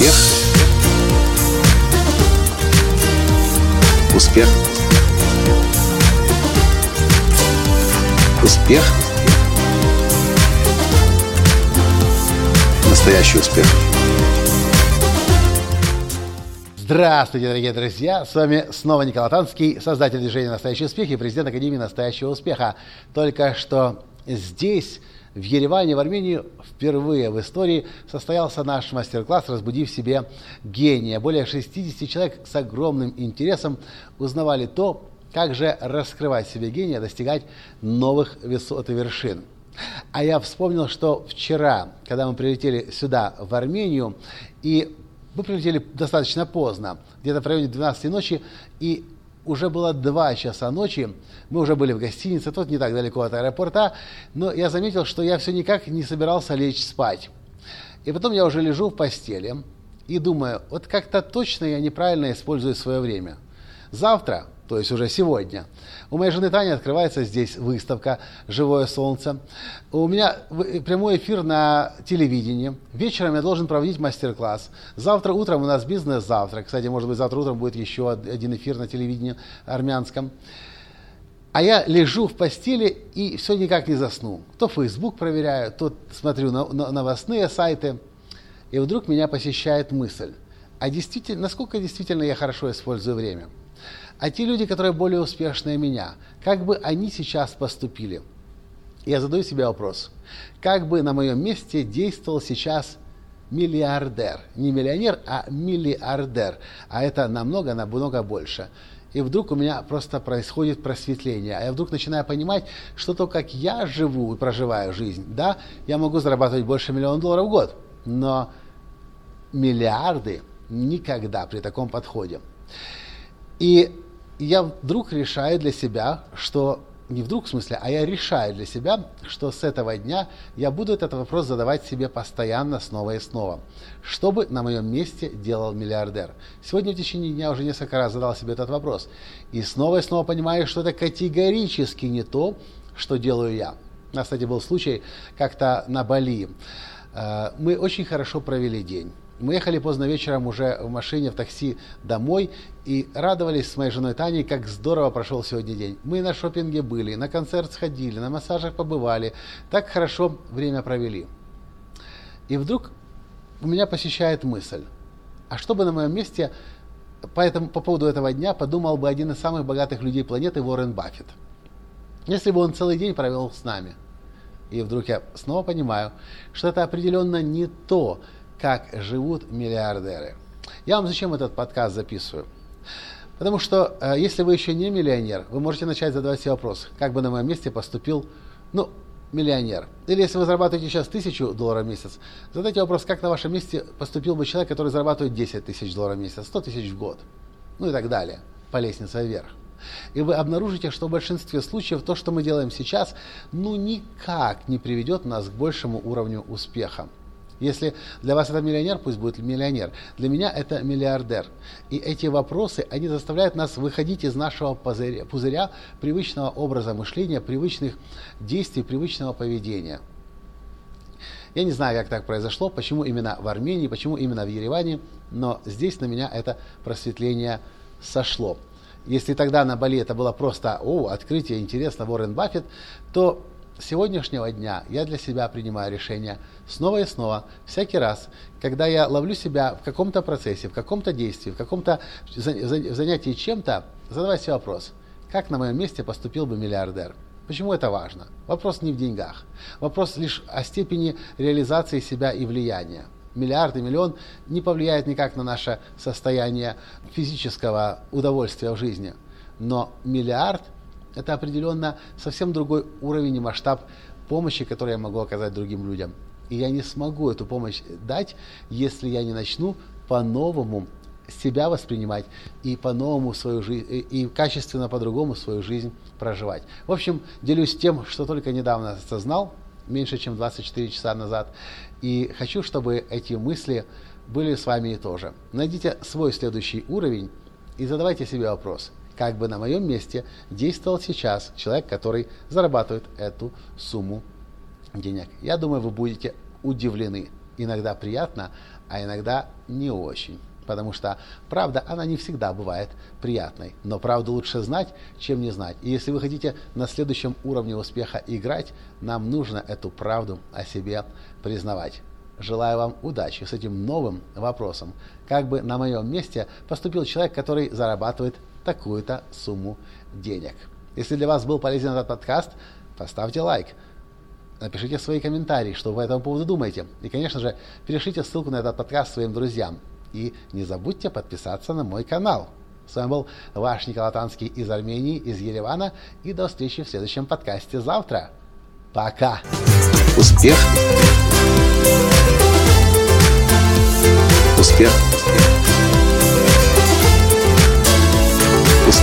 Успех. Успех. Успех. Настоящий успех. Здравствуйте, дорогие друзья! С вами снова Николай Танский, создатель движения «Настоящий успех» и президент Академии «Настоящего успеха». Только что здесь в Ереване, в Армении, впервые в истории состоялся наш мастер-класс «Разбуди в себе гения». Более 60 человек с огромным интересом узнавали то, как же раскрывать себе гения, достигать новых высот и вершин. А я вспомнил, что вчера, когда мы прилетели сюда, в Армению, и мы прилетели достаточно поздно, где-то в районе 12 ночи, и уже было 2 часа ночи, мы уже были в гостинице, тут не так далеко от аэропорта, но я заметил, что я все никак не собирался лечь спать. И потом я уже лежу в постели и думаю, вот как-то точно я неправильно использую свое время. Завтра то есть уже сегодня. У моей жены Тани открывается здесь выставка «Живое солнце». У меня прямой эфир на телевидении. Вечером я должен проводить мастер-класс. Завтра утром у нас бизнес-завтрак. Кстати, может быть, завтра утром будет еще один эфир на телевидении армянском. А я лежу в постели и все никак не засну. То Facebook проверяю, то смотрю на, на новостные сайты. И вдруг меня посещает мысль, а действительно, насколько действительно я хорошо использую время – а те люди, которые более успешные меня, как бы они сейчас поступили? Я задаю себе вопрос. Как бы на моем месте действовал сейчас миллиардер? Не миллионер, а миллиардер. А это намного, намного больше. И вдруг у меня просто происходит просветление. А я вдруг начинаю понимать, что то, как я живу и проживаю жизнь, да, я могу зарабатывать больше миллиона долларов в год. Но миллиарды никогда при таком подходе. И я вдруг решаю для себя, что не вдруг в смысле, а я решаю для себя, что с этого дня я буду этот вопрос задавать себе постоянно, снова и снова. Что бы на моем месте делал миллиардер? Сегодня в течение дня уже несколько раз задал себе этот вопрос. И снова и снова понимаю, что это категорически не то, что делаю я. У нас, кстати, был случай как-то на Бали. Э, мы очень хорошо провели день. Мы ехали поздно вечером уже в машине, в такси домой и радовались с моей женой Таней, как здорово прошел сегодня день. Мы на шопинге были, на концерт сходили, на массажах побывали, так хорошо время провели. И вдруг у меня посещает мысль, а что бы на моем месте по, этому, по поводу этого дня подумал бы один из самых богатых людей планеты Уоррен Баффет. Если бы он целый день провел с нами. И вдруг я снова понимаю, что это определенно не то, как живут миллиардеры. Я вам зачем этот подкаст записываю? Потому что э, если вы еще не миллионер, вы можете начать задавать себе вопрос, как бы на моем месте поступил, ну, миллионер. Или если вы зарабатываете сейчас тысячу долларов в месяц, задайте вопрос, как на вашем месте поступил бы человек, который зарабатывает 10 тысяч долларов в месяц, 100 тысяч в год, ну и так далее, по лестнице вверх. И вы обнаружите, что в большинстве случаев то, что мы делаем сейчас, ну никак не приведет нас к большему уровню успеха. Если для вас это миллионер, пусть будет миллионер. Для меня это миллиардер. И эти вопросы, они заставляют нас выходить из нашего пузыря, пузыря привычного образа мышления, привычных действий, привычного поведения. Я не знаю, как так произошло, почему именно в Армении, почему именно в Ереване, но здесь на меня это просветление сошло. Если тогда на Бали это было просто «О, открытие, интересно, Уоррен Баффет», то сегодняшнего дня я для себя принимаю решение снова и снова, всякий раз, когда я ловлю себя в каком-то процессе, в каком-то действии, в каком-то занятии чем-то, задавать себе вопрос, как на моем месте поступил бы миллиардер? Почему это важно? Вопрос не в деньгах. Вопрос лишь о степени реализации себя и влияния. Миллиард и миллион не повлияет никак на наше состояние физического удовольствия в жизни. Но миллиард – это определенно совсем другой уровень и масштаб помощи, который я могу оказать другим людям. И я не смогу эту помощь дать, если я не начну по-новому себя воспринимать и по-новому свою жизнь, и качественно по-другому свою жизнь проживать. В общем, делюсь тем, что только недавно осознал, меньше чем 24 часа назад, и хочу, чтобы эти мысли были с вами тоже. Найдите свой следующий уровень и задавайте себе вопрос – как бы на моем месте действовал сейчас человек, который зарабатывает эту сумму денег. Я думаю, вы будете удивлены. Иногда приятно, а иногда не очень. Потому что правда, она не всегда бывает приятной. Но правду лучше знать, чем не знать. И если вы хотите на следующем уровне успеха играть, нам нужно эту правду о себе признавать. Желаю вам удачи с этим новым вопросом. Как бы на моем месте поступил человек, который зарабатывает такую-то сумму денег. Если для вас был полезен этот подкаст, поставьте лайк. Напишите свои комментарии, что вы по этому поводу думаете. И, конечно же, перешлите ссылку на этот подкаст своим друзьям. И не забудьте подписаться на мой канал. С вами был ваш Николай Танский из Армении, из Еревана. И до встречи в следующем подкасте завтра. Пока! Успех! Успех! Успех!